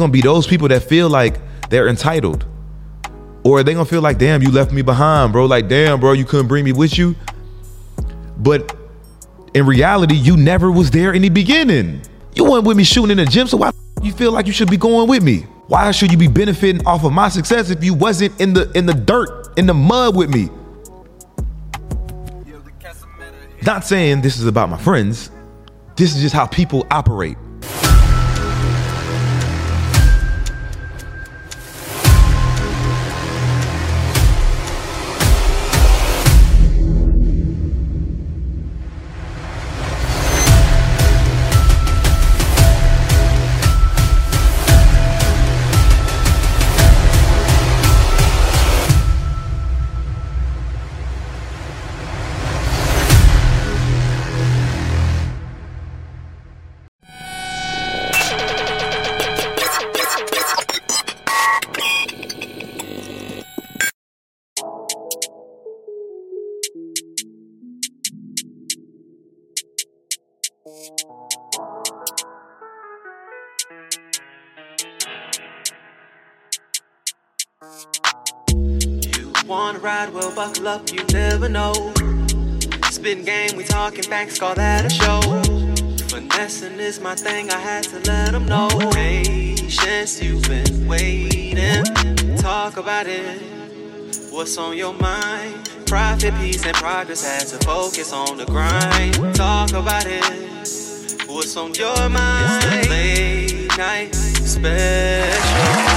gonna be those people that feel like they're entitled. Or they gonna feel like, damn, you left me behind, bro. Like, damn, bro, you couldn't bring me with you. But in reality, you never was there in the beginning. You weren't with me shooting in the gym, so why you feel like you should be going with me? Why should you be benefiting off of my success if you wasn't in the in the dirt, in the mud with me? Not saying this is about my friends. This is just how people operate. Up, you never know. Spin game, we talking facts, call that a show. Finessing is my thing, I had to let them know. Patience, you've been waiting. Talk about it. What's on your mind? Profit, peace, and progress had to focus on the grind. Talk about it. What's on your mind? It's the late night special.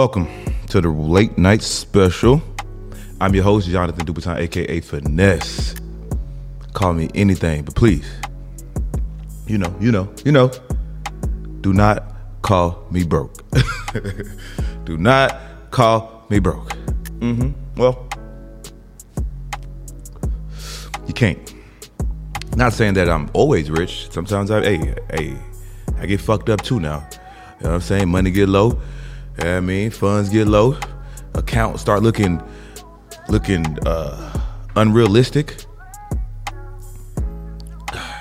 Welcome to the late night special. I'm your host, Jonathan Dubuton, aka Finesse. Call me anything, but please, you know, you know, you know, do not call me broke. do not call me broke. Mm-hmm. Well, you can't. Not saying that I'm always rich. Sometimes I, hey, hey, I get fucked up too now. You know what I'm saying? Money get low. I mean, funds get low. Accounts start looking, looking uh, unrealistic.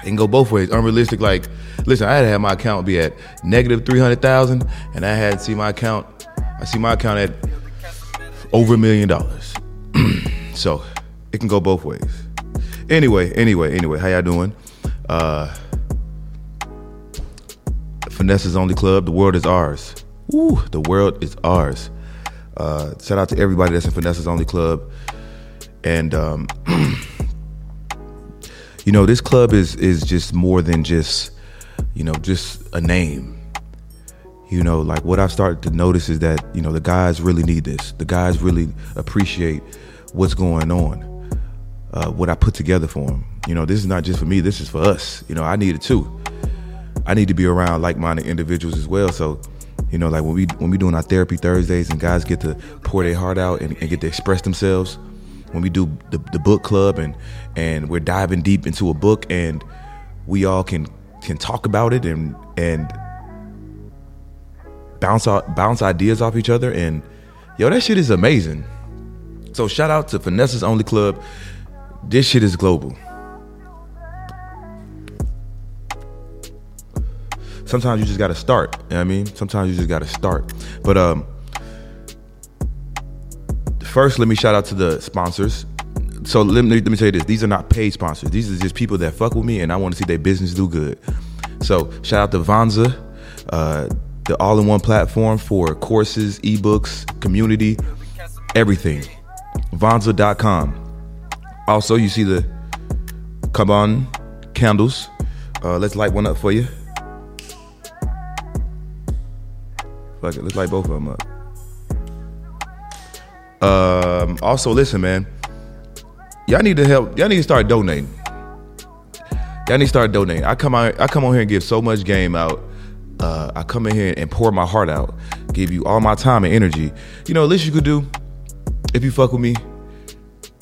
It can go both ways. Unrealistic, like, listen, I had to have my account be at negative three hundred thousand, and I had to see my account. I see my account at over a million dollars. so it can go both ways. Anyway, anyway, anyway, how y'all doing? Uh Finesse's only club. The world is ours. Ooh, the world is ours. Uh shout out to everybody that's in Finesse's only club. And um you know, this club is is just more than just, you know, just a name. You know like what i've started to notice is that you know the guys really need this. The guys really appreciate what's going on uh, what i put together for them you know this is not just for me this is for us. You know i need it too. I need to be around like-minded individuals as well. So you know like when we when we doing our therapy thursdays and guys get to pour their heart out and, and get to express themselves when we do the, the book club and and we're diving deep into a book and we all can can talk about it and and bounce out, bounce ideas off each other, and yo, that shit is amazing. So shout out to Finesse's Only Club. This shit is global. Sometimes you just gotta start. You know what I mean? Sometimes you just gotta start. But um first let me shout out to the sponsors. So let me, let me tell you this. These are not paid sponsors. These are just people that fuck with me and I want to see their business do good. So shout out to Vonza, uh, the all-in-one platform for courses, ebooks, community, everything. Vonza.com. Also, you see the on candles. Uh, let's light one up for you. Fuck it, let's light both of them up. Um, also, listen, man. Y'all need to help. Y'all need to start donating. Y'all need to start donating. I come out. I come on here and give so much game out. Uh, I come in here and pour my heart out, give you all my time and energy. You know, at least you could do if you fuck with me.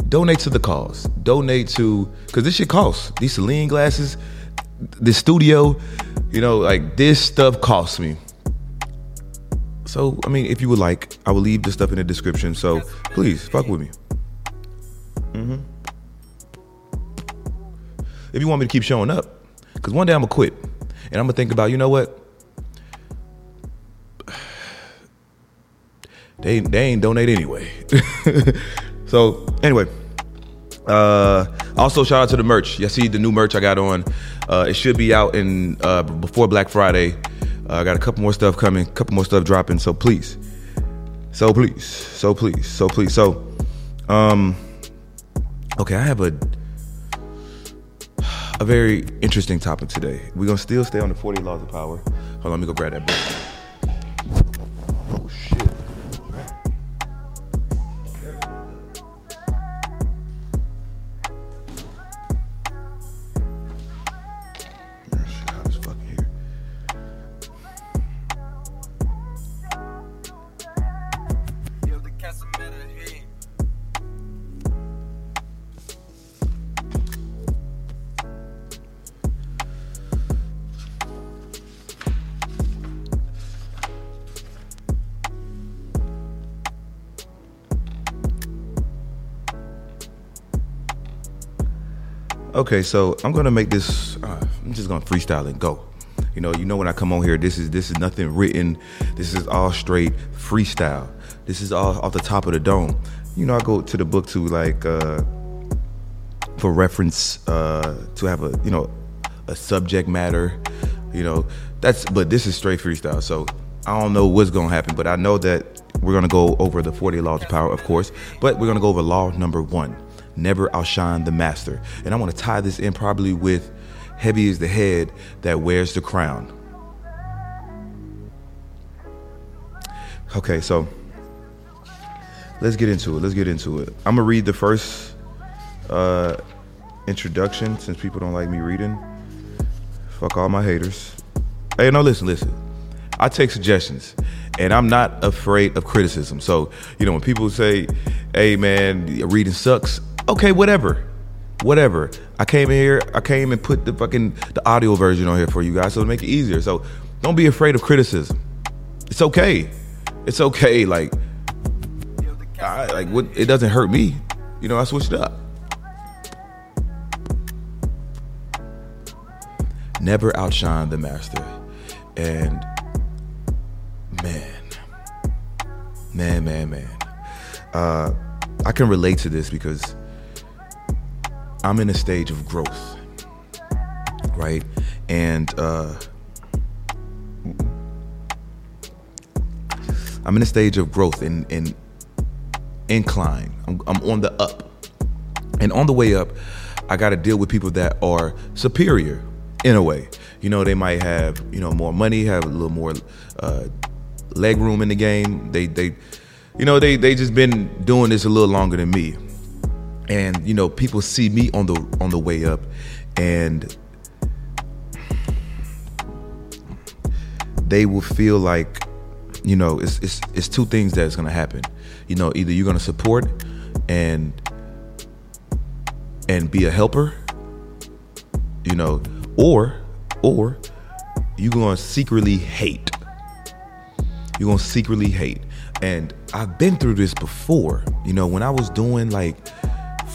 Donate to the cause. Donate to because this shit costs. These Celine glasses, the studio, you know, like this stuff costs me. So, I mean, if you would like, I will leave the stuff in the description. So please fuck with me. Mm-hmm. If you want me to keep showing up, because one day I'm gonna quit and I'm gonna think about, you know what? They they ain't donate anyway. so anyway, uh, also shout out to the merch. You see the new merch I got on. Uh, it should be out in uh, before Black Friday. Uh, I got a couple more stuff coming, couple more stuff dropping. So please, so please, so please, so please, so um, okay. I have a a very interesting topic today. We're gonna still stay on the 40 laws of power. Hold on, let me go grab that book. Okay, so I'm gonna make this. Uh, I'm just gonna freestyle and go. You know, you know when I come on here, this is this is nothing written. This is all straight freestyle. This is all off the top of the dome. You know, I go to the book to like uh, for reference uh, to have a you know a subject matter. You know, that's but this is straight freestyle. So I don't know what's gonna happen, but I know that we're gonna go over the 40 laws of power, of course. But we're gonna go over law number one never outshine the master. And I want to tie this in probably with heavy is the head that wears the crown. Okay, so let's get into it. Let's get into it. I'm gonna read the first uh, introduction since people don't like me reading. Fuck all my haters. Hey, no, listen, listen. I take suggestions, and I'm not afraid of criticism. So, you know, when people say, "Hey, man, reading sucks," okay, whatever, whatever. I came in here, I came and put the fucking the audio version on here for you guys, so to make it easier. So, don't be afraid of criticism. It's okay. It's okay. Like, I, like what? It doesn't hurt me. You know, I switched it up. Never outshine the master, and man, man, man, man. Uh, I can relate to this because I'm in a stage of growth, right? And uh, I'm in a stage of growth and in, in incline. I'm, I'm on the up, and on the way up, I got to deal with people that are superior in a way. You know, they might have you know more money, have a little more uh, leg room in the game. They they you know they they just been doing this a little longer than me and you know people see me on the on the way up and they will feel like you know it's it's, it's two things that's going to happen. You know either you're going to support and and be a helper you know or or you're going to secretly hate. You're going to secretly hate. And I've been through this before. You know, when I was doing like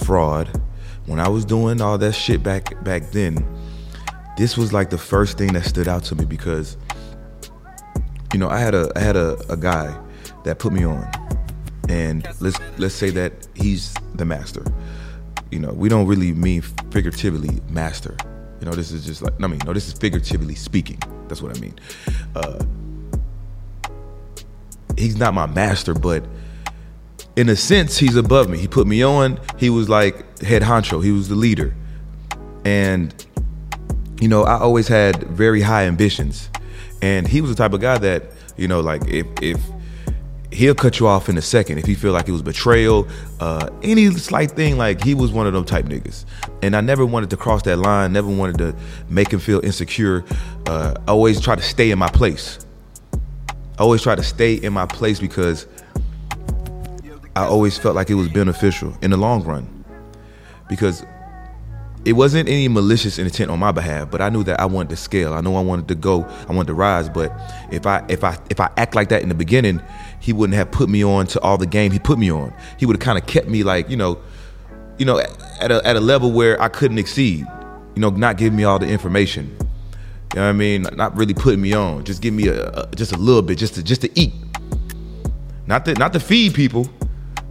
fraud, when I was doing all that shit back back then, this was like the first thing that stood out to me because you know, I had a I had a, a guy that put me on. And let's let's say that he's the master. You know, we don't really mean figuratively master. You know, this is just like I mean, no, this is figuratively speaking. That's what I mean. Uh he's not my master, but in a sense, he's above me. He put me on. He was like head honcho. He was the leader, and you know, I always had very high ambitions, and he was the type of guy that You know, like if if he'll cut you off in a second if he feel like it was betrayal, uh, any slight thing. Like he was one of them type niggas, and I never wanted to cross that line. Never wanted to make him feel insecure. Uh, I always try to stay in my place. I always try to stay in my place because I always felt like it was beneficial in the long run. Because it wasn't any malicious intent on my behalf, but I knew that I wanted to scale. I know I wanted to go, I wanted to rise. But if I if I if I act like that in the beginning, he wouldn't have put me on to all the game he put me on. He would have kind of kept me like you know, you know, at a at a level where I couldn't exceed. You know, not giving me all the information. You know what I mean? Not really putting me on. Just give me a, a just a little bit, just to just to eat. Not to not to feed people,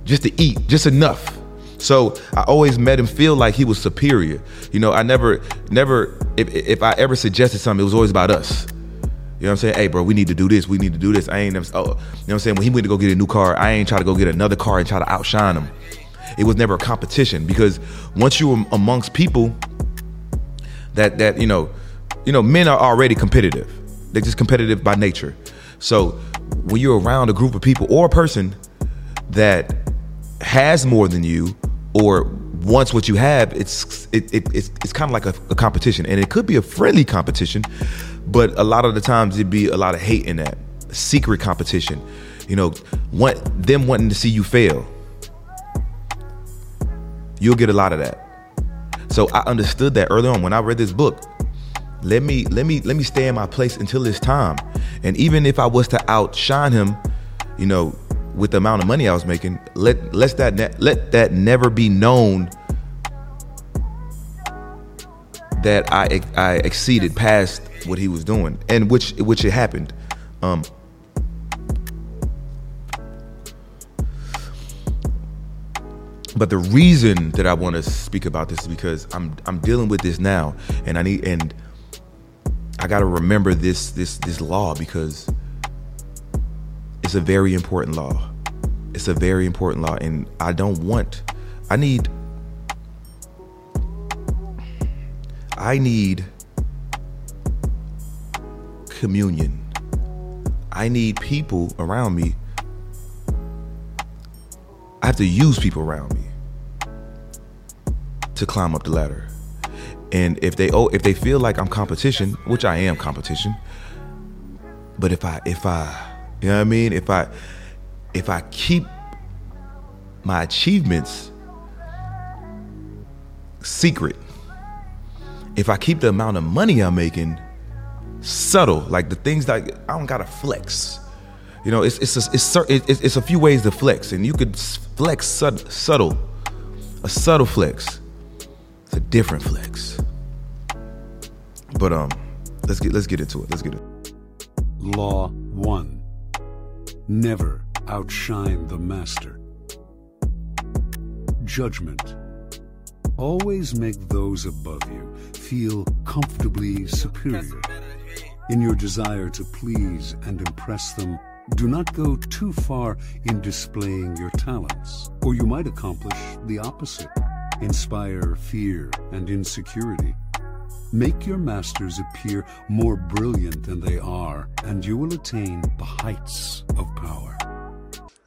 just to eat, just enough so I always made him feel like he was superior. You know, I never, never, if, if I ever suggested something, it was always about us. You know what I'm saying? Hey, bro, we need to do this. We need to do this. I ain't oh, you know what I'm saying? When he went to go get a new car, I ain't try to go get another car and try to outshine him. It was never a competition because once you were amongst people that, that, you know, you know, men are already competitive. They're just competitive by nature. So when you're around a group of people or a person that has more than you or wants what you have, it's it, it it's it's kind of like a, a, competition, and it could be a friendly competition, but a lot of the times it'd be a lot of hate in that secret competition. You know, want them wanting to see you fail. You'll get a lot of that. So I understood that early on when I read this book. Let me let me let me stay in my place until it's time, and even if I was to outshine him, you know, with the amount of money I was making, let let that ne- let that never be known that I I exceeded past what he was doing, and which which it happened. Um, but the reason that I want to speak about this is because I'm I'm dealing with this now, and I need and I got to remember this this this law because it's a very important law. It's a very important law, and I don't want. I need. I need communion. I need people around me. I have to use people around me to climb up the ladder. And if they oh if they feel like I'm competition, which I am competition, but if I if I you know what I mean? If I if I keep my achievements secret, if I keep the amount of money I'm making subtle, like the things that I don't gotta flex. You know, it's it's a, it's, it's, it's a few ways to flex, and you could flex subtle, a subtle flex. It's a different flex. But um, let's get let's get into it. Let's get it. Law one. Never outshine the master. Judgment. Always make those above you feel comfortably superior. In your desire to please and impress them, do not go too far in displaying your talents, or you might accomplish the opposite inspire fear and insecurity. Make your masters appear more brilliant than they are, and you will attain the heights of power.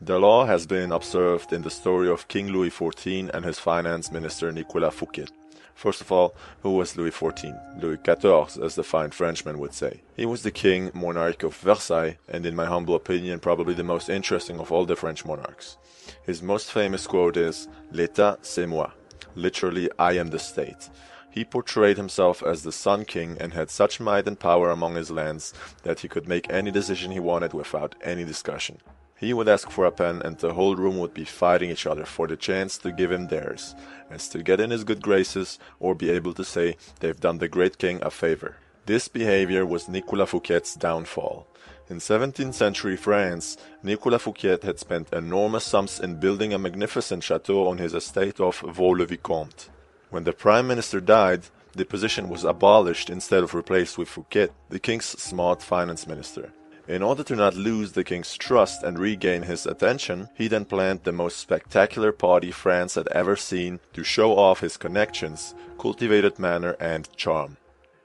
The law has been observed in the story of King Louis XIV and his finance minister Nicolas Fouquet. First of all, who was Louis XIV? Louis XIV, as the fine Frenchman would say. He was the king monarch of Versailles, and in my humble opinion, probably the most interesting of all the French monarchs. His most famous quote is, L'État, c'est moi. Literally, I am the state. He portrayed himself as the Sun King and had such might and power among his lands that he could make any decision he wanted without any discussion. He would ask for a pen, and the whole room would be fighting each other for the chance to give him theirs, as to get in his good graces or be able to say they've done the great king a favor. This behavior was Nicolas Fouquet's downfall. In 17th century France, Nicolas Fouquet had spent enormous sums in building a magnificent chateau on his estate of Vaux-le-Vicomte. When the prime minister died, the position was abolished instead of replaced with Fouquet, the king's smart finance minister. In order to not lose the king's trust and regain his attention, he then planned the most spectacular party France had ever seen to show off his connections, cultivated manner, and charm.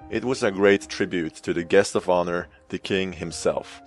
It was a great tribute to the guest of honor, the king himself.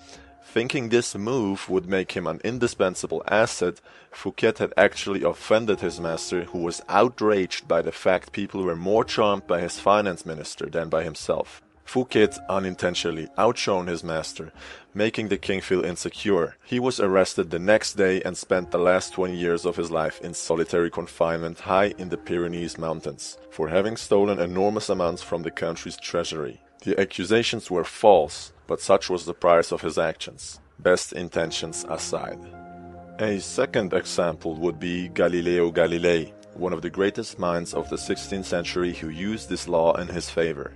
Thinking this move would make him an indispensable asset, Fouquet had actually offended his master, who was outraged by the fact people were more charmed by his finance minister than by himself. Fouquet unintentionally outshone his master, making the king feel insecure. He was arrested the next day and spent the last 20 years of his life in solitary confinement high in the Pyrenees mountains for having stolen enormous amounts from the country's treasury. The accusations were false, but such was the price of his actions, best intentions aside. A second example would be Galileo Galilei, one of the greatest minds of the 16th century who used this law in his favor.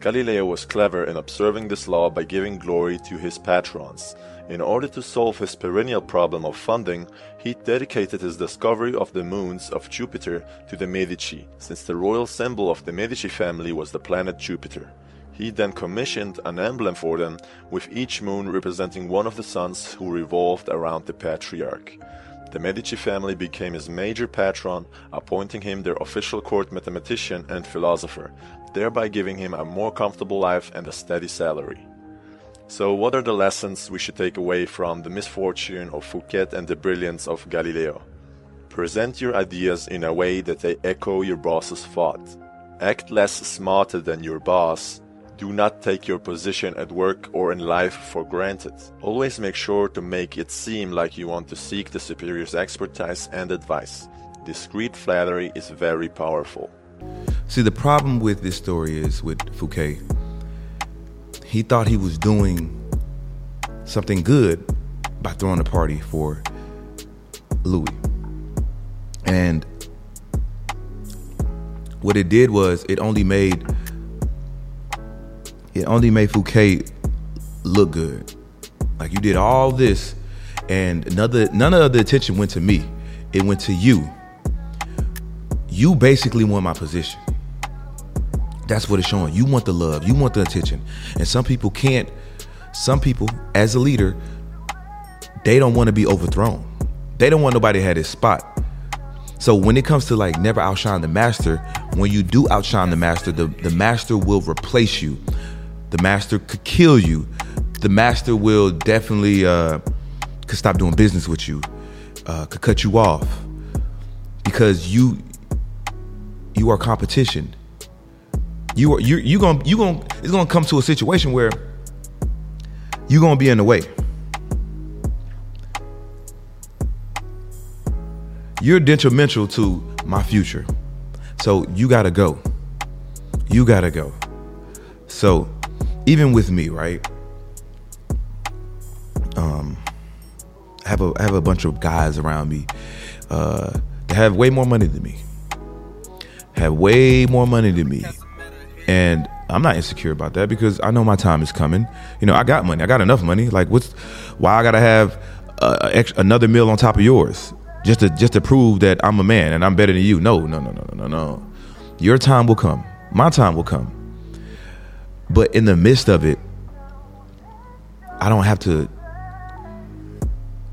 Galileo was clever in observing this law by giving glory to his patrons. In order to solve his perennial problem of funding, he dedicated his discovery of the moons of Jupiter to the Medici, since the royal symbol of the Medici family was the planet Jupiter. He then commissioned an emblem for them, with each moon representing one of the sons who revolved around the patriarch. The Medici family became his major patron, appointing him their official court mathematician and philosopher, thereby giving him a more comfortable life and a steady salary. So, what are the lessons we should take away from the misfortune of Fouquet and the brilliance of Galileo? Present your ideas in a way that they echo your boss's thought. Act less smarter than your boss. Do not take your position at work or in life for granted. Always make sure to make it seem like you want to seek the superior's expertise and advice. Discreet flattery is very powerful. See, the problem with this story is with Fouquet, he thought he was doing something good by throwing a party for Louis. And what it did was it only made it only made Fouquet look good. Like you did all this and another none of the attention went to me. It went to you. You basically want my position. That's what it's showing. You want the love, you want the attention. And some people can't, some people, as a leader, they don't want to be overthrown. They don't want nobody to have this spot. So when it comes to like never outshine the master, when you do outshine the master, the, the master will replace you. The master could kill you. The master will definitely uh, could stop doing business with you, uh, could cut you off because you you are competition you are you you gonna you gonna it's gonna come to a situation where you're gonna be in the way. You're detrimental to my future. So you gotta go. You gotta go. So even with me, right? Um I have a I have a bunch of guys around me uh that have way more money than me. Have way more money than me and I'm not insecure about that because I know my time is coming. You know, I got money. I got enough money. Like, what's why I gotta have uh, extra, another meal on top of yours just to just to prove that I'm a man and I'm better than you? No, no, no, no, no, no. Your time will come. My time will come. But in the midst of it, I don't have to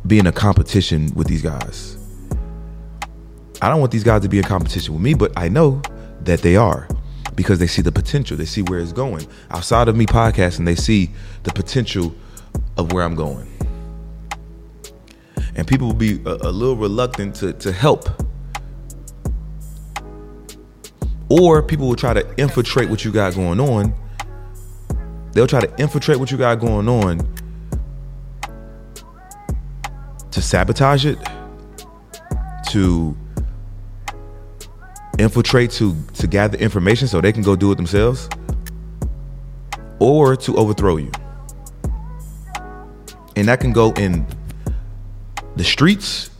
be in a competition with these guys. I don't want these guys to be in competition with me, but I know that they are because they see the potential. They see where it's going. Outside of me podcasting, they see the potential of where I'm going. And people will be a, a little reluctant to, to help. Or people will try to infiltrate what you got going on. They'll try to infiltrate what you got going on to sabotage it, to infiltrate to to gather information so they can go do it themselves or to overthrow you. And that can go in the streets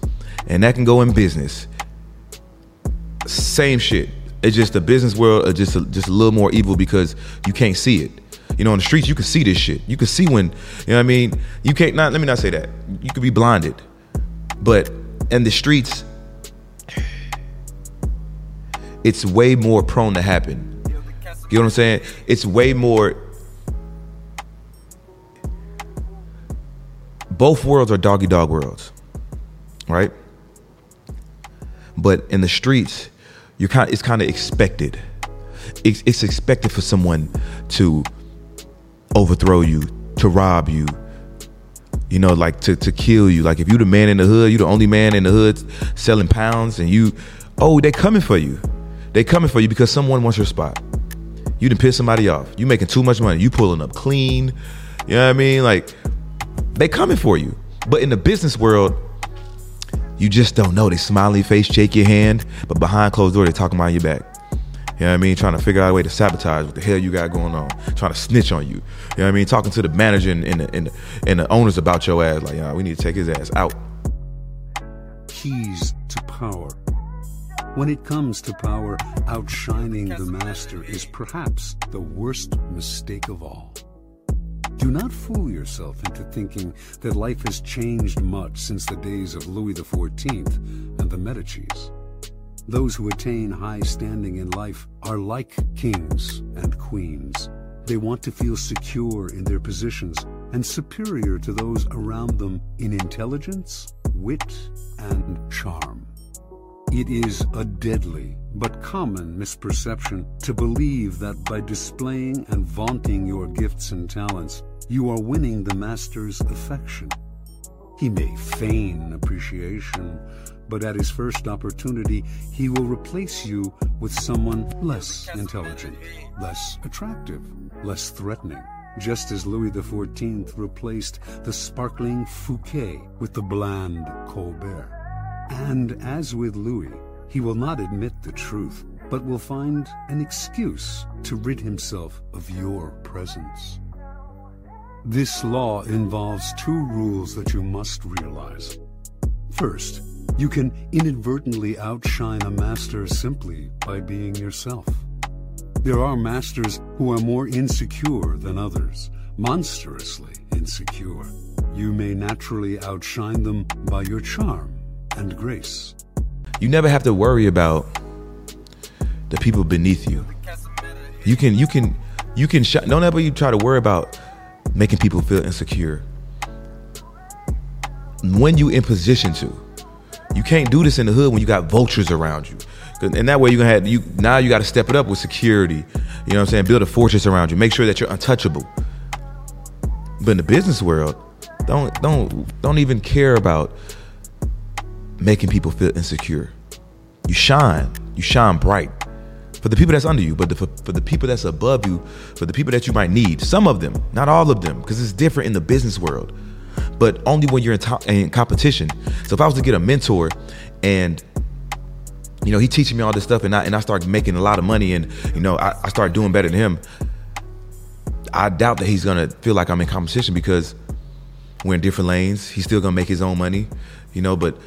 and that can go in business. Same shit. It's just the business world just a, just a little more evil because you can't see it you know on the streets you can see this shit you can see when you know what i mean you can't not let me not say that you could be blinded but in the streets it's way more prone to happen. You know what I'm saying? It's way more. Both worlds are doggy dog worlds, right? But in the streets, you're kind. It's kind of expected. It's, it's expected for someone to overthrow you, to rob you, You know, like to to kill you. Like if you the man in the hood, you the only man in the hood selling pounds, and you, oh, they coming for you. They coming for you because someone wants your spot. You didn't piss somebody off. You making too much money. You pulling up clean. You know what I mean? Like they coming for you. But in the business world, you just don't know. They smiley face, shake your hand, but behind closed door, they talking behind your back. You know what I mean? Trying to figure out a way to sabotage what the hell you got going on. Trying to snitch on you. You know what I mean? Talking to the manager and, the, and, the, and the owners about your ass. Like, yeah, we need to take his ass out. Keys to power. When it comes to power, outshining the master is perhaps the worst mistake of all. Do not fool yourself into thinking that life has changed much since the days of Louis XIV and the Medicis. Those who attain high standing in life are like kings and queens. They want to feel secure in their positions and superior to those around them in intelligence, wit, and charm. It is a deadly but common misperception to believe that by displaying and vaunting your gifts and talents, you are winning the master's affection. He may feign appreciation, but at his first opportunity, he will replace you with someone less intelligent, less attractive, less threatening, just as Louis XIV replaced the sparkling Fouquet with the bland Colbert. And as with Louis, he will not admit the truth, but will find an excuse to rid himself of your presence. This law involves two rules that you must realize. First, you can inadvertently outshine a master simply by being yourself. There are masters who are more insecure than others, monstrously insecure. You may naturally outshine them by your charm and grace. You never have to worry about the people beneath you. You can you can you can sh- don't ever you try to worry about making people feel insecure. When you in position to, you can't do this in the hood when you got vultures around you. And that way you're gonna have you now you gotta step it up with security. You know what I'm saying? Build a fortress around you. Make sure that you're untouchable. But in the business world, don't don't don't even care about making people feel insecure. You shine. You shine bright for the people that's under you, but the, for, for the people that's above you, for the people that you might need. Some of them, not all of them, because it's different in the business world, but only when you're in, in competition. So if I was to get a mentor and you know, he teaching me all this stuff and I, and I start making a lot of money and, you know, I, I start doing better than him. I doubt that he's to feel like I'm in competition because we're in different lanes. He's still to make his own money, you know, but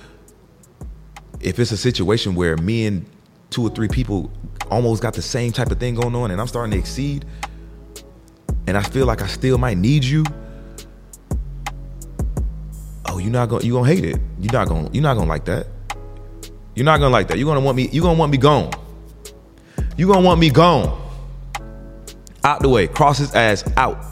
if it's a situation where me and two or three people almost got the same type of thing going on and I'm starting to exceed and I feel like I still might need you, oh, you're not gonna you gonna hate it. You're not gonna you're not gonna like that. You're not gonna like that. You're gonna want me, you're gonna want me gone. You're gonna want me gone. Out the way. Cross his ass out.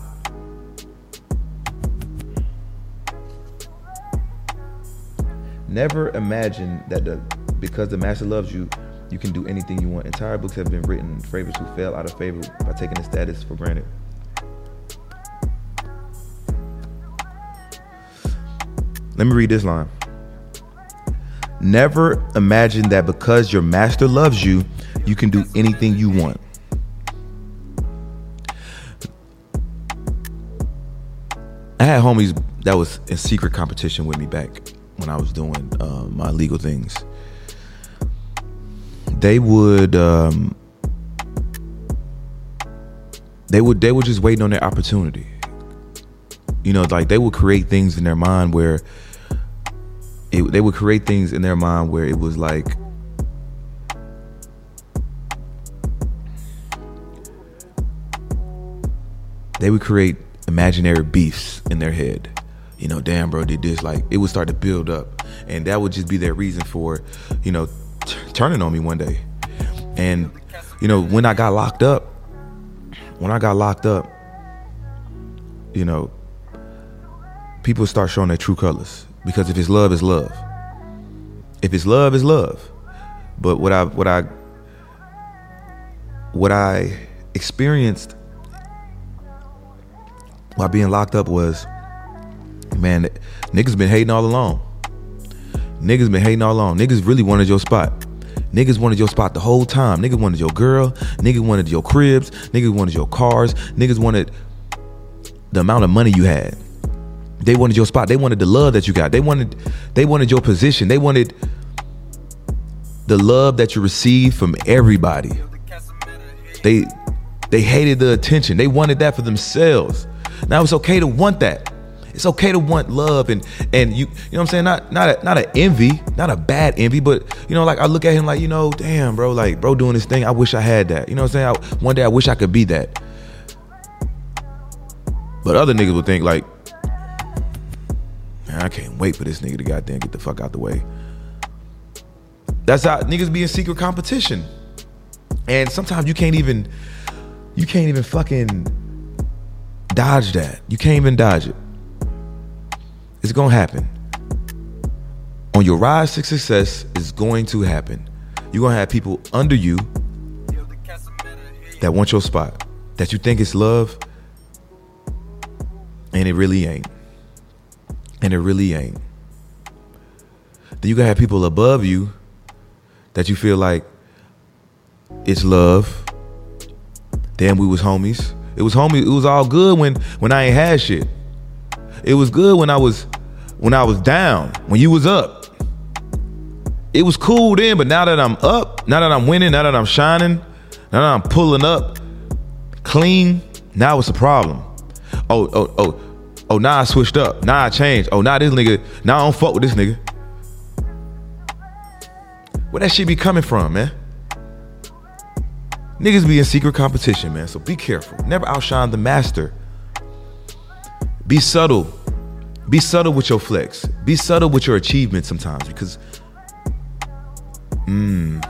Never imagine that the because the master loves you, you can do anything you want. Entire books have been written favors who fell out of favor by taking the status for granted. Let me read this line. Never imagine that because your master loves you, you can do anything you want. I had homies that was in secret competition with me back when I was doing uh, my legal things. They would um, they would they were just waiting on their opportunity. You know, like they would create things in their mind where it, they would create things in their mind where it was like they would create imaginary beefs in their head you know, damn, bro, did this. Like, it would start to build up. And that would just be their reason for, you know, t- turning on me one day. And, you know, when I got locked up, when I got locked up, you know, people start showing their true colors. Because if it's love, it's love. If it's love, it's love. But what I, what I, what I experienced while being locked up was, Man, niggas been hating all along. Niggas been hating all along. Niggas really wanted your spot. Niggas wanted your spot the whole time. Niggas wanted your girl. Niggas wanted your cribs. Niggas wanted your cars. Niggas wanted the amount of money you had. They wanted your spot. They wanted the love that you got. They wanted they wanted your position. They wanted the love that you received from everybody. They they hated the attention. They wanted that for themselves. Now it's okay to want that. It's okay to want love and and you you know what I'm saying? Not not a, not an envy, not a bad envy, but you know like I look at him like you know, damn bro, like bro doing this thing. I wish I had that. You know what I'm saying? I, one day I wish I could be that. But other niggas would think like, man, I can't wait for this nigga to goddamn get the fuck out the way. That's how niggas be in secret competition. And sometimes you can't even you can't even fucking dodge that. You can't even dodge it. It's gonna happen. On your rise to success, it's going to happen. You're gonna have people under you that want your spot, that you think is love, and it really ain't. And it really ain't. Then you gonna have people above you that you feel like it's love. Damn, we was homies. It was homies. It was all good when when I ain't had shit. It was good when I was when I was down. When you was up. It was cool then, but now that I'm up, now that I'm winning, now that I'm shining, now that I'm pulling up clean, now it's a problem. Oh, oh, oh, oh, now I switched up. Now I changed. Oh, now this nigga, now I don't fuck with this nigga. Where that shit be coming from, man? Niggas be in secret competition, man. So be careful. Never outshine the master. Be subtle. Be subtle with your flex. Be subtle with your achievements sometimes because mmm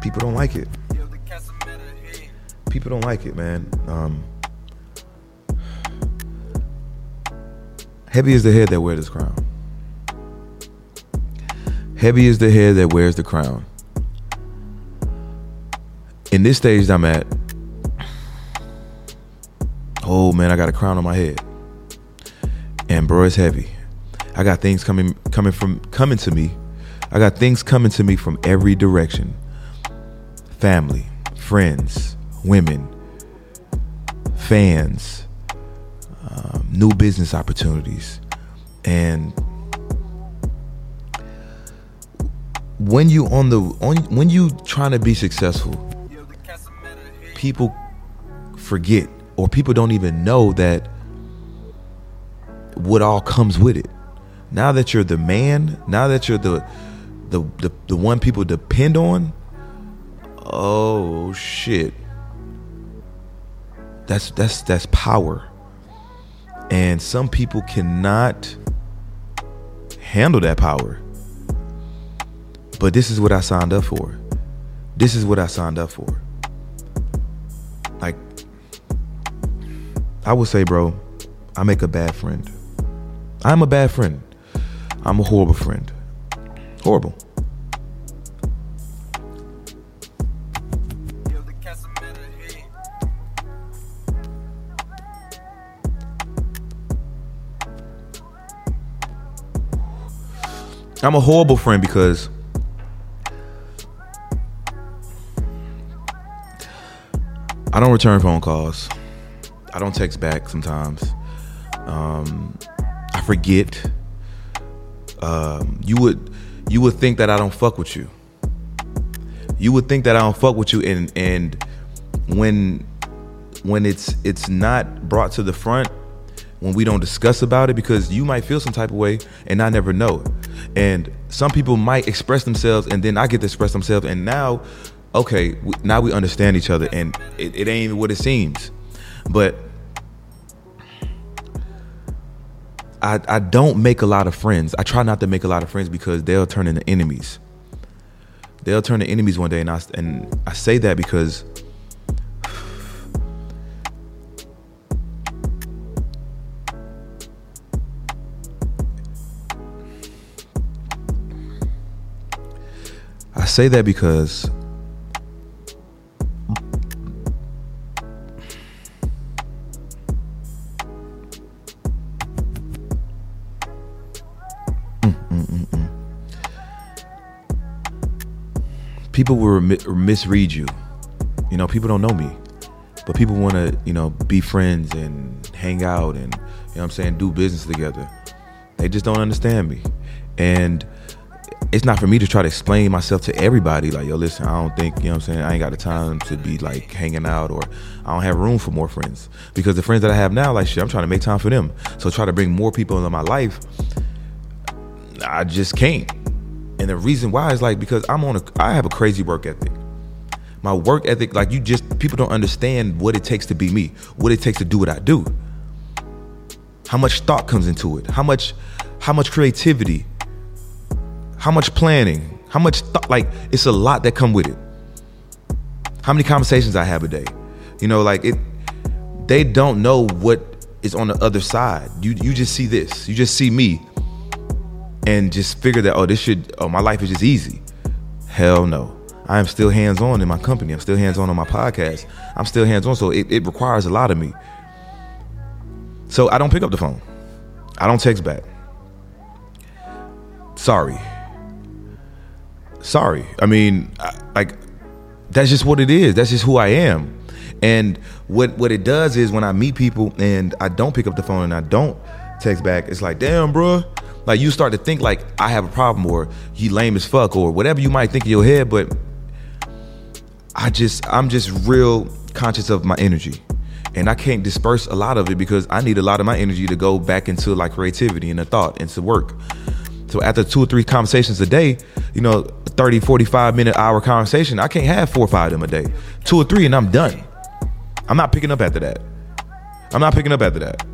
people don't like it. People don't like it, man. Um Heavy is the head that wears the crown. Heavy is the head that wears the crown. In this stage I'm at, oh man, I got a crown on my head. And bro, it's heavy. I got things coming coming from coming to me. I got things coming to me from every direction. Family, friends, women, fans, um, new business opportunities, and when you on the on when you trying to be successful, people forget or people don't even know that what all comes with it. Now that you're the man, now that you're the the the, the one people depend on, oh shit. That's that's that's power. And some people cannot handle that power. But this is what I signed up for. This is what I signed up for. Like, I would say, bro, I make a bad friend. I'm a bad friend. I'm a horrible friend. Horrible. I'm a horrible friend because I don't return phone calls. I don't text back sometimes. Um, I forget. Um, you would you would think that I don't fuck with you. You would think that I don't fuck with you, and and when when it's it's not brought to the front, when we don't discuss about it, because you might feel some type of way, and I never know. And some people might express themselves, and then I get to express themselves, and now okay, now we understand each other, and it, it ain't even what it seems. But I, I don't make a lot of friends. I try not to make a lot of friends because they'll turn into enemies. They'll turn to enemies one day, and I and I say that because I say that because people will misread you. You know, people don't know me, but people want to, you know, be friends and hang out and, you know what I'm saying, do business together. They just don't understand me. And it's not for me to try to explain myself to everybody. Like, yo, listen, I don't think, you know what I'm saying, I ain't got the time to be like hanging out or I don't have room for more friends. Because the friends that I have now, like, shit, I'm trying to make time for them. So try to bring more people into my life. I just can't. And the reason why is like because I'm on a I have a crazy work ethic. My work ethic, like you just people don't understand what it takes to be me, what it takes to do what I do. How much thought comes into it, how much how much creativity, how much planning, how much thought like it's a lot that come with it. How many conversations I have a day. You know, like it they don't know what is on the other side. You you just see this. You just see me and just figure that oh this should oh my life is just easy. Hell no. I am still hands-on in my company. I'm still hands-on on my podcast. I'm still hands-on. So it, it requires a lot of me. So i don't pick up the phone. I don't text back. Sorry sorry i mean like that's just what it is that's just who i am and what what it does is when i meet people and i don't pick up the phone and i don't text back it's like damn bruh like you start to think like I have a problem or he lame as fuck or whatever you might think in your head, but I just I'm just real conscious of my energy. And I can't disperse a lot of it because I need a lot of my energy to go back into like creativity and the thought and to work. So after two or three conversations a day, you know, 30, 45 minute hour conversation, I can't have four or five of them a day. Two or three and I'm done. I'm not picking up after that. I'm not picking up after that.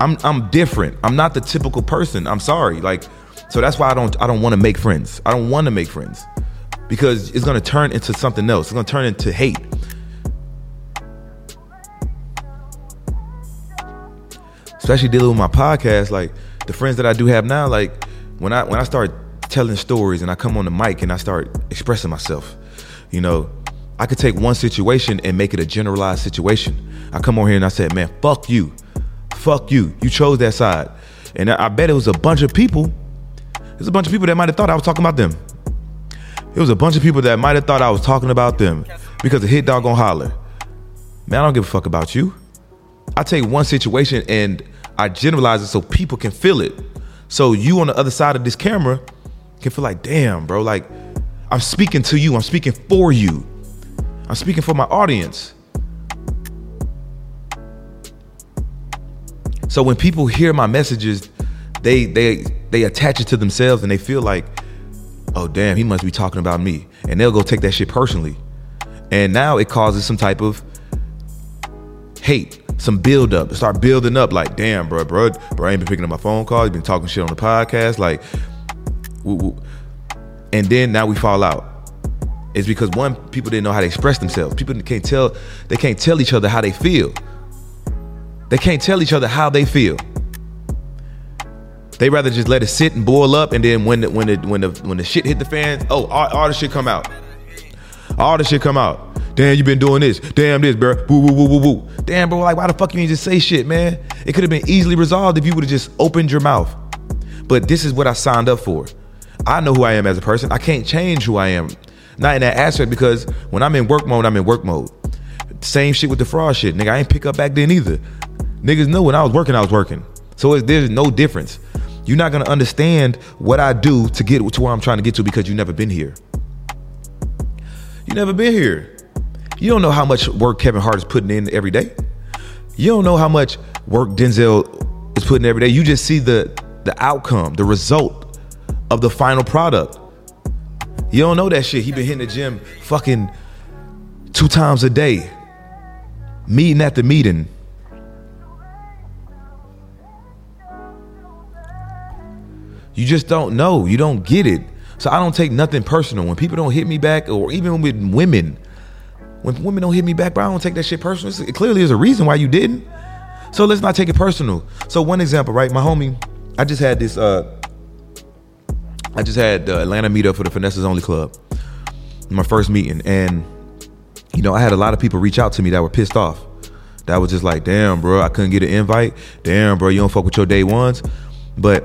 I'm I'm different. I'm not the typical person. I'm sorry. Like so that's why I don't I don't want to make friends. I don't want to make friends because it's going to turn into something else. It's going to turn into hate. Especially dealing with my podcast like the friends that I do have now like when I when I start telling stories and I come on the mic and I start expressing myself, you know, I could take one situation and make it a generalized situation. I come on here and I said, "Man, fuck you." fuck you. You chose that side. And I bet it was a bunch of people. There's a bunch of people that might have thought I was talking about them. It was a bunch of people that might have thought I was talking about them because the hit dog gonna holler. Man, I don't give a fuck about you. I take one situation and I generalize it so people can feel it. So you on the other side of this camera can feel like, damn, bro, like I'm speaking to you. I'm speaking for you. I'm speaking for my audience. So when people hear my messages, they they they attach it to themselves and they feel like, oh damn, he must be talking about me, and they'll go take that shit personally, and now it causes some type of hate, some build up, start building up. Like damn, bro, bro, bro, I ain't been picking up my phone calls, You've been talking shit on the podcast, like, woo, woo. and then now we fall out. It's because one, people didn't know how to express themselves. People can't tell, they can't tell each other how they feel. They can't tell each other how they feel. They rather just let it sit and boil up, and then when the when the when the when the shit hit the fans, oh, all, all the shit come out. All the shit come out. Damn, you been doing this. Damn this, bro. Woo woo woo woo woo. Damn, bro. Like, why the fuck you ain't just say shit, man? It could have been easily resolved if you would have just opened your mouth. But this is what I signed up for. I know who I am as a person. I can't change who I am. Not in that aspect because when I'm in work mode, I'm in work mode. Same shit with the fraud shit, nigga. I ain't pick up back then either. Niggas know when I was working, I was working. So there's no difference. You're not gonna understand what I do to get to where I'm trying to get to because you never been here. You never been here. You don't know how much work Kevin Hart is putting in every day. You don't know how much work Denzel is putting every day. You just see the the outcome, the result of the final product. You don't know that shit. He been hitting the gym fucking two times a day, meeting at the meeting You just don't know. You don't get it. So I don't take nothing personal. When people don't hit me back, or even with women, when women don't hit me back, bro, I don't take that shit personal. It clearly is a reason why you didn't. So let's not take it personal. So one example, right? My homie, I just had this. uh I just had the Atlanta meetup for the Finesses Only Club. My first meeting, and you know, I had a lot of people reach out to me that were pissed off. That was just like, damn, bro, I couldn't get an invite. Damn, bro, you don't fuck with your day ones. But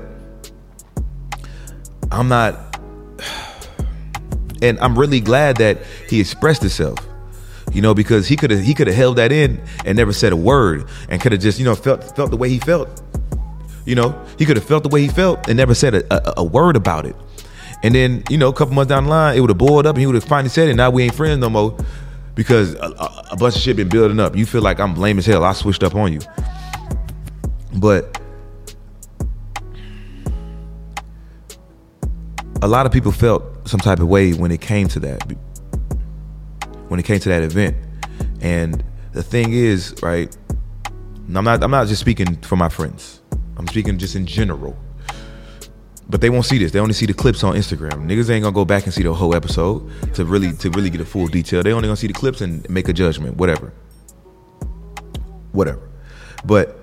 I'm not and I'm really glad that he expressed himself. You know, because he could have he could have held that in and never said a word and could have just, you know, felt felt the way he felt. You know, he could have felt the way he felt and never said a, a, a word about it. And then, you know, a couple months down the line, it would have boiled up and he would have finally said it. Now we ain't friends no more because a, a, a bunch of shit been building up. You feel like I'm lame as hell. I switched up on you. But a lot of people felt some type of way when it came to that. When it came to that event. And the thing is, right, I'm not I'm not just speaking for my friends. I'm speaking just in general. But they won't see this. They only see the clips on Instagram. Niggas ain't gonna go back and see the whole episode to really to really get a full detail. They only gonna see the clips and make a judgment. Whatever. Whatever. But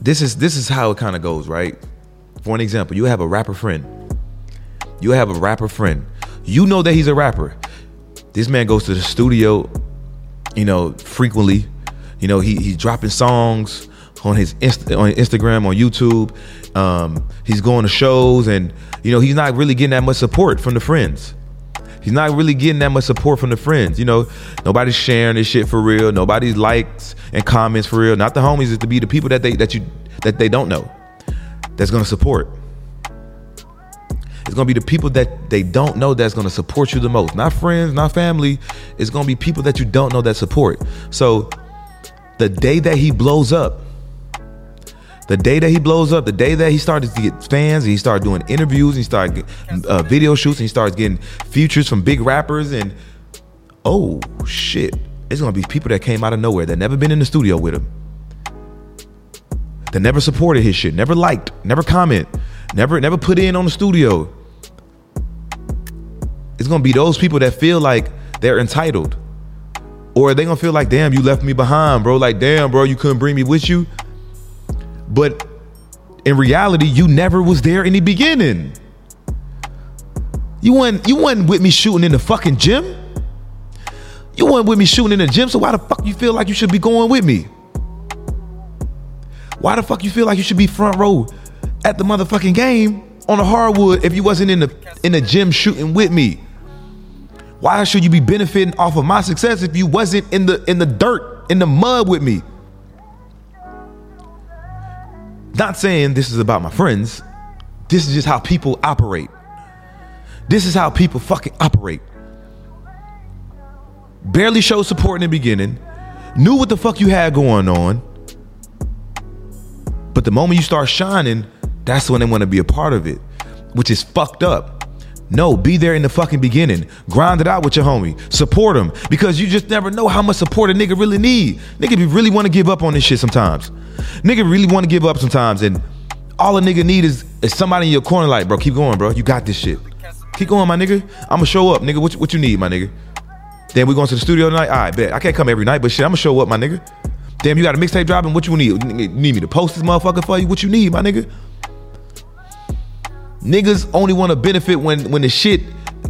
this is this is how it kind of goes, right? For an example, you have a rapper friend. You have a rapper friend. You know that he's a rapper. This man goes to the studio, you know, frequently. You know, he he's dropping songs on his Inst- on Instagram, on YouTube. Um, he's going to shows, and you know, he's not really getting that much support from the friends. He's not really getting that much support from the friends. You know, nobody's sharing this shit for real. Nobody's likes and comments for real. Not the homies, is to be the people that they that you that they don't know that's gonna support. It's gonna be the people that they don't know that's gonna support you the most. Not friends, not family. It's gonna be people that you don't know that support. So the day that he blows up, the day that he blows up, the day that he started to get fans, and he started doing interviews, and he started uh, video shoots, and he starts getting features from big rappers, and oh shit, it's gonna be people that came out of nowhere that never been in the studio with him, that never supported his shit, never liked, never comment, never never put in on the studio. It's gonna be those people that feel like they're entitled, or they gonna feel like, damn, you left me behind, bro. Like, damn, bro, you couldn't bring me with you. But in reality, you never was there in the beginning. You weren't you wasn't with me shooting in the fucking gym. You weren't with me shooting in the gym, so why the fuck you feel like you should be going with me? Why the fuck you feel like you should be front row at the motherfucking game on the hardwood if you wasn't in the in the gym shooting with me? Why should you be benefiting off of my success if you wasn't in the in the dirt, in the mud with me? Not saying this is about my friends. This is just how people operate. This is how people fucking operate. Barely showed support in the beginning, knew what the fuck you had going on. But the moment you start shining, that's when they want to be a part of it, which is fucked up. No, be there in the fucking beginning. Grind it out with your homie. Support him because you just never know how much support a nigga really need. Nigga be really want to give up on this shit sometimes. Nigga really want to give up sometimes, and all a nigga need is, is somebody in your corner like, bro, keep going, bro. You got this shit. Keep going, my nigga. I'ma show up, nigga. What, you- what you need, my nigga? Then we going to the studio tonight. All right, bet. I can't come every night, but shit, I'ma show up, my nigga. Damn, you got a mixtape dropping. What you need? Need me to post this motherfucker for you? What you need, my nigga? Niggas only want to benefit when when the shit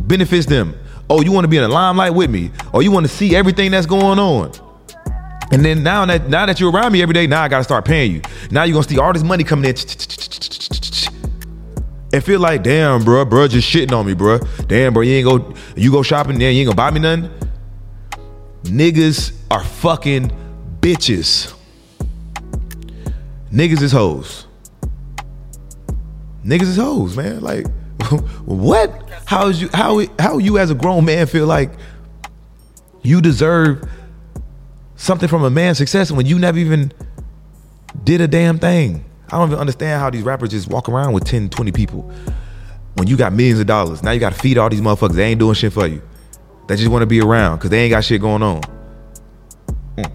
benefits them. Oh, you want to be in the limelight with me? Or you want to see everything that's going on? And then now that now that you're around me every day, now I gotta start paying you. Now you're gonna see all this money coming in. And feel like, damn, bro, bro, just shitting on me, bro. Damn, bro, you ain't go, you go shopping, then you ain't gonna buy me nothing. Niggas are fucking bitches. Niggas is hoes. Niggas is hoes, man. Like, what? How is you? How how you as a grown man feel like you deserve something from a man's success when you never even did a damn thing? I don't even understand how these rappers just walk around with 10, 20 people when you got millions of dollars. Now you got to feed all these motherfuckers. They ain't doing shit for you. They just want to be around because they ain't got shit going on. Mm.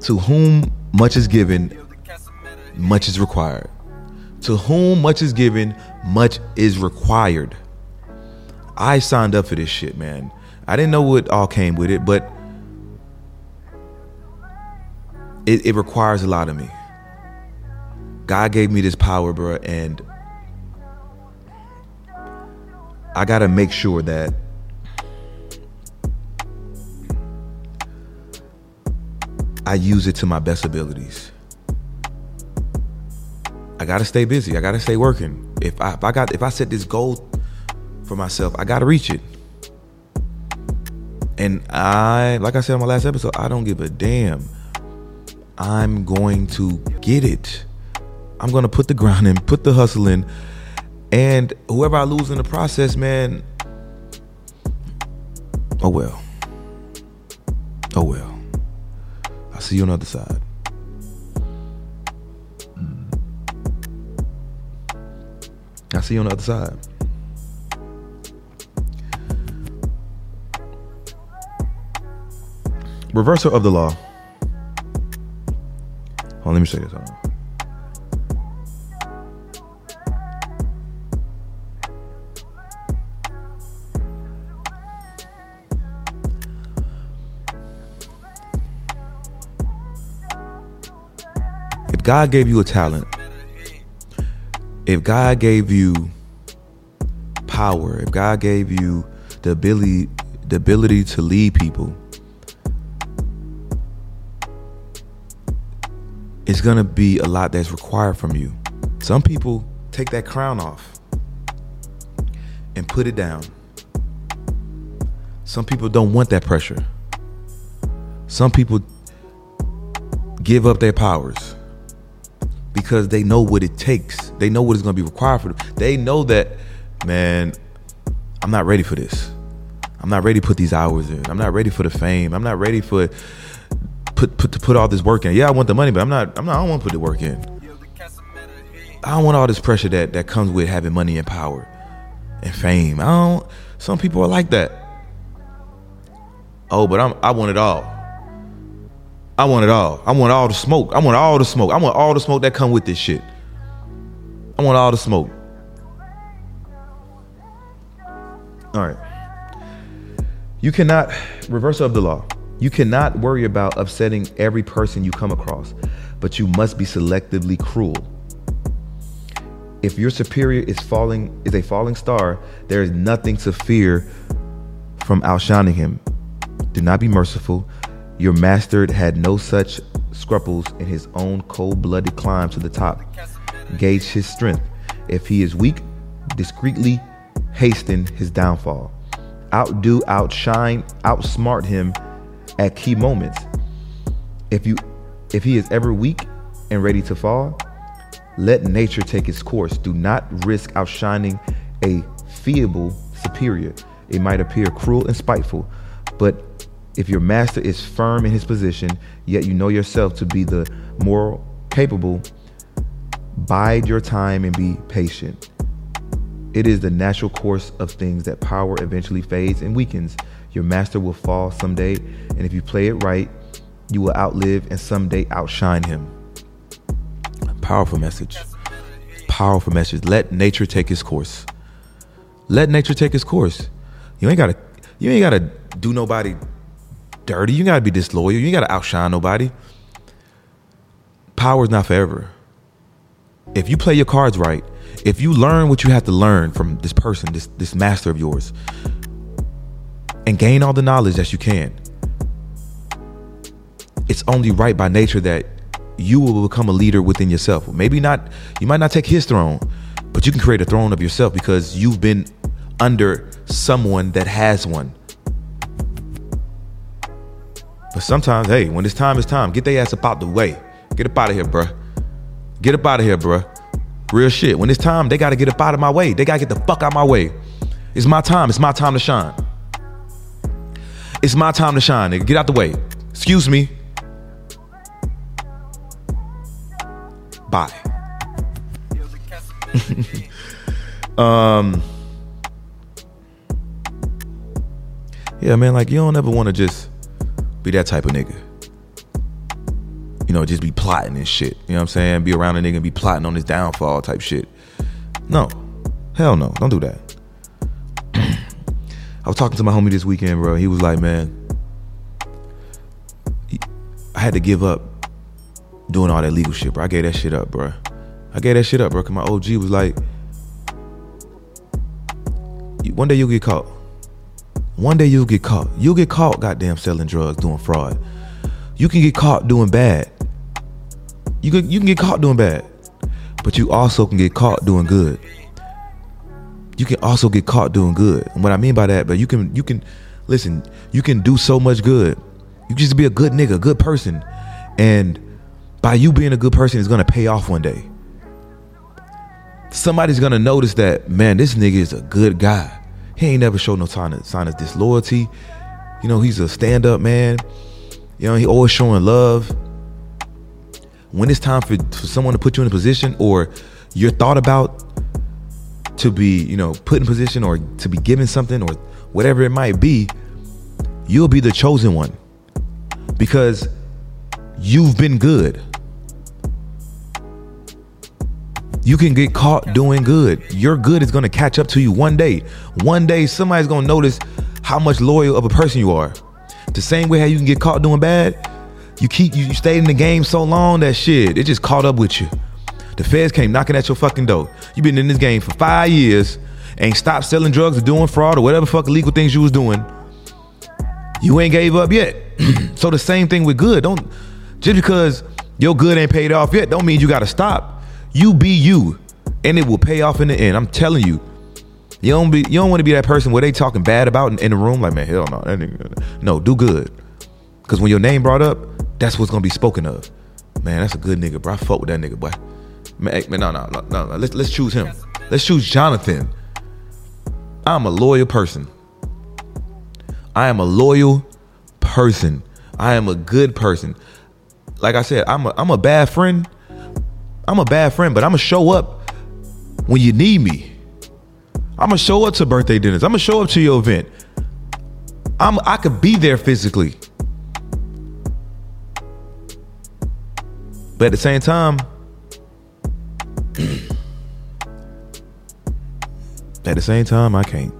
To whom much is given, much is required. To whom much is given, much is required. I signed up for this shit, man. I didn't know what all came with it, but it, it requires a lot of me. God gave me this power, bro, and I gotta make sure that I use it to my best abilities. I gotta stay busy. I gotta stay working. If I if I got if I set this goal for myself, I gotta reach it. And I, like I said on my last episode, I don't give a damn. I'm going to get it. I'm gonna put the grind in, put the hustle in, and whoever I lose in the process, man. Oh well. Oh well. I'll see you on the other side. I'll see you on the other side. Reversal of the law. Hold on, let me say this. If God gave you a talent, if God gave you power, if God gave you the ability the ability to lead people, it's going to be a lot that's required from you. Some people take that crown off and put it down. Some people don't want that pressure. Some people give up their powers because they know what it takes. They know what is going to be required for them. They know that, man, I'm not ready for this. I'm not ready to put these hours in. I'm not ready for the fame. I'm not ready for put put to put all this work in. Yeah, I want the money, but I'm not. I'm not. I don't want to put the work in. I don't want all this pressure that that comes with having money and power and fame. I don't. Some people are like that. Oh, but I'm. I want it all. I want it all. I want all the smoke. I want all the smoke. I want all the smoke that come with this shit. I want all the smoke. All right. You cannot reversal of the law. You cannot worry about upsetting every person you come across, but you must be selectively cruel. If your superior is falling is a falling star, there is nothing to fear from outshining him. Do not be merciful. Your master had no such scruples in his own cold-blooded climb to the top. Gauge his strength. If he is weak, discreetly hasten his downfall outdo, outshine, outsmart him at key moments. If you if he is ever weak and ready to fall, let nature take its course. Do not risk outshining a feeble superior. It might appear cruel and spiteful, but if your master is firm in his position, yet you know yourself to be the more capable, bide your time and be patient. It is the natural course of things that power eventually fades and weakens. Your master will fall someday, and if you play it right, you will outlive and someday outshine him. Powerful message. Powerful message. Let nature take its course. Let nature take its course. You ain't gotta you ain't gotta do nobody dirty. You gotta be disloyal. You ain't gotta outshine nobody. Power is not forever. If you play your cards right, if you learn what you have to learn from this person, this this master of yours, and gain all the knowledge that you can, it's only right by nature that you will become a leader within yourself. Maybe not you might not take his throne, but you can create a throne of yourself because you've been under someone that has one. But sometimes, hey, when it's time, it's time. Get their ass up out the way. Get up out of here, bruh. Get up out of here, bruh. Real shit. When it's time, they gotta get up out of my way. They gotta get the fuck out of my way. It's my time. It's my time to shine. It's my time to shine, nigga. Get out the way. Excuse me. Bye. um. Yeah, man. Like you don't ever want to just be that type of nigga you know, just be plotting and shit. You know what I'm saying? Be around a nigga and be plotting on his downfall type shit. No. Hell no. Don't do that. I was talking to my homie this weekend, bro. He was like, man, I had to give up doing all that legal shit, bro. I gave that shit up, bro. I gave that shit up, bro. Cause my OG was like, one day you'll get caught. One day you'll get caught. You'll get caught, goddamn, selling drugs, doing fraud. You can get caught doing bad. You can you can get caught doing bad. but you also can get caught doing good. You can also get caught doing good. And what I mean by that, but you can you can listen, you can do so much good. You just be a good nigga, a good person. And by you being a good person, it's gonna pay off one day. Somebody's gonna notice that, man, this nigga is a good guy. He ain't never showed no sign of, sign of disloyalty. You know, he's a stand-up man. You know, he always showing love. When it's time for, for someone to put you in a position or you're thought about to be, you know, put in position or to be given something or whatever it might be, you'll be the chosen one because you've been good. You can get caught doing good. Your good is going to catch up to you one day. One day, somebody's going to notice how much loyal of a person you are. The same way how you can get caught doing bad, you keep you stayed in the game so long that shit it just caught up with you. The feds came knocking at your fucking door. You've been in this game for five years, ain't stopped selling drugs or doing fraud or whatever fuck illegal things you was doing. You ain't gave up yet. so the same thing with good. Don't just because your good ain't paid off yet, don't mean you gotta stop. You be you, and it will pay off in the end. I'm telling you. You don't be you don't want to be that person where they talking bad about in, in the room. Like man, hell no, no, do good. Cause when your name brought up, that's what's gonna be spoken of. Man, that's a good nigga, bro. I fuck with that nigga, boy. Man, man no, no, no, no, no. Let's let's choose him. Let's choose Jonathan. I'm a loyal person. I am a loyal person. I am a good person. Like I said, I'm a I'm a bad friend. I'm a bad friend, but I'm gonna show up when you need me. I'm gonna show up to birthday dinners. I'm gonna show up to your event. I'm I could be there physically. But at the same time, at the same time, I can't.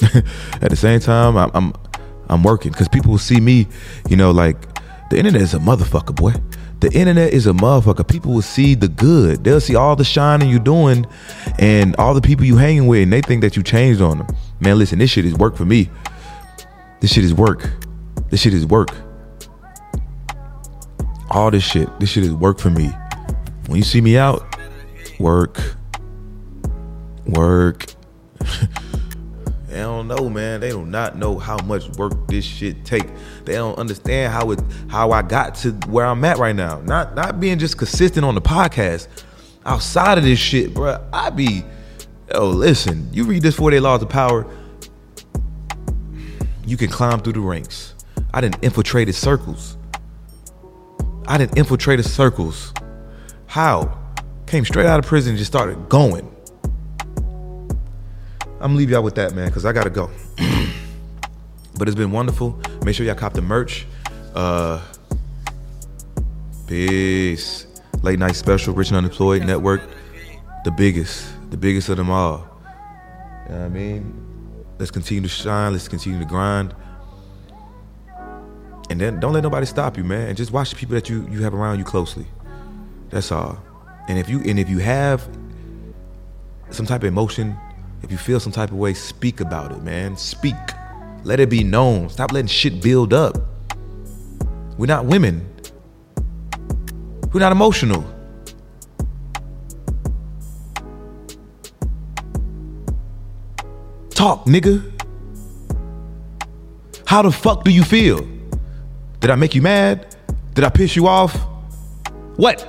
at the same time, I'm I'm, I'm working because people will see me, you know, like the internet is a motherfucker, boy. The internet is a motherfucker. People will see the good. They'll see all the shining you're doing and all the people you hanging with, and they think that you changed on them. Man, listen, this shit is work for me. This shit is work. This shit is work. All this shit. This shit is work for me. When you see me out, work. Work. they don't know, man. They do not know how much work this shit take. They don't understand how it how I got to where I'm at right now. Not not being just consistent on the podcast. Outside of this shit, bro, I be oh listen. You read this 48 laws of power. You can climb through the ranks. I didn't infiltrated circles. I didn't infiltrated circles. How? Came straight out of prison and just started going. I'm gonna leave y'all with that, man, because I gotta go. but it's been wonderful. Make sure y'all cop the merch. Uh, peace. Late night special, Rich and Unemployed Network. The biggest, the biggest of them all. You know what I mean? Let's continue to shine. Let's continue to grind. And then don't let nobody stop you, man. And just watch the people that you you have around you closely. That's all. And if you and if you have some type of emotion, if you feel some type of way, speak about it, man. Speak. Let it be known. Stop letting shit build up. We're not women. We're not emotional. Talk, nigga. How the fuck do you feel? Did I make you mad? Did I piss you off? What?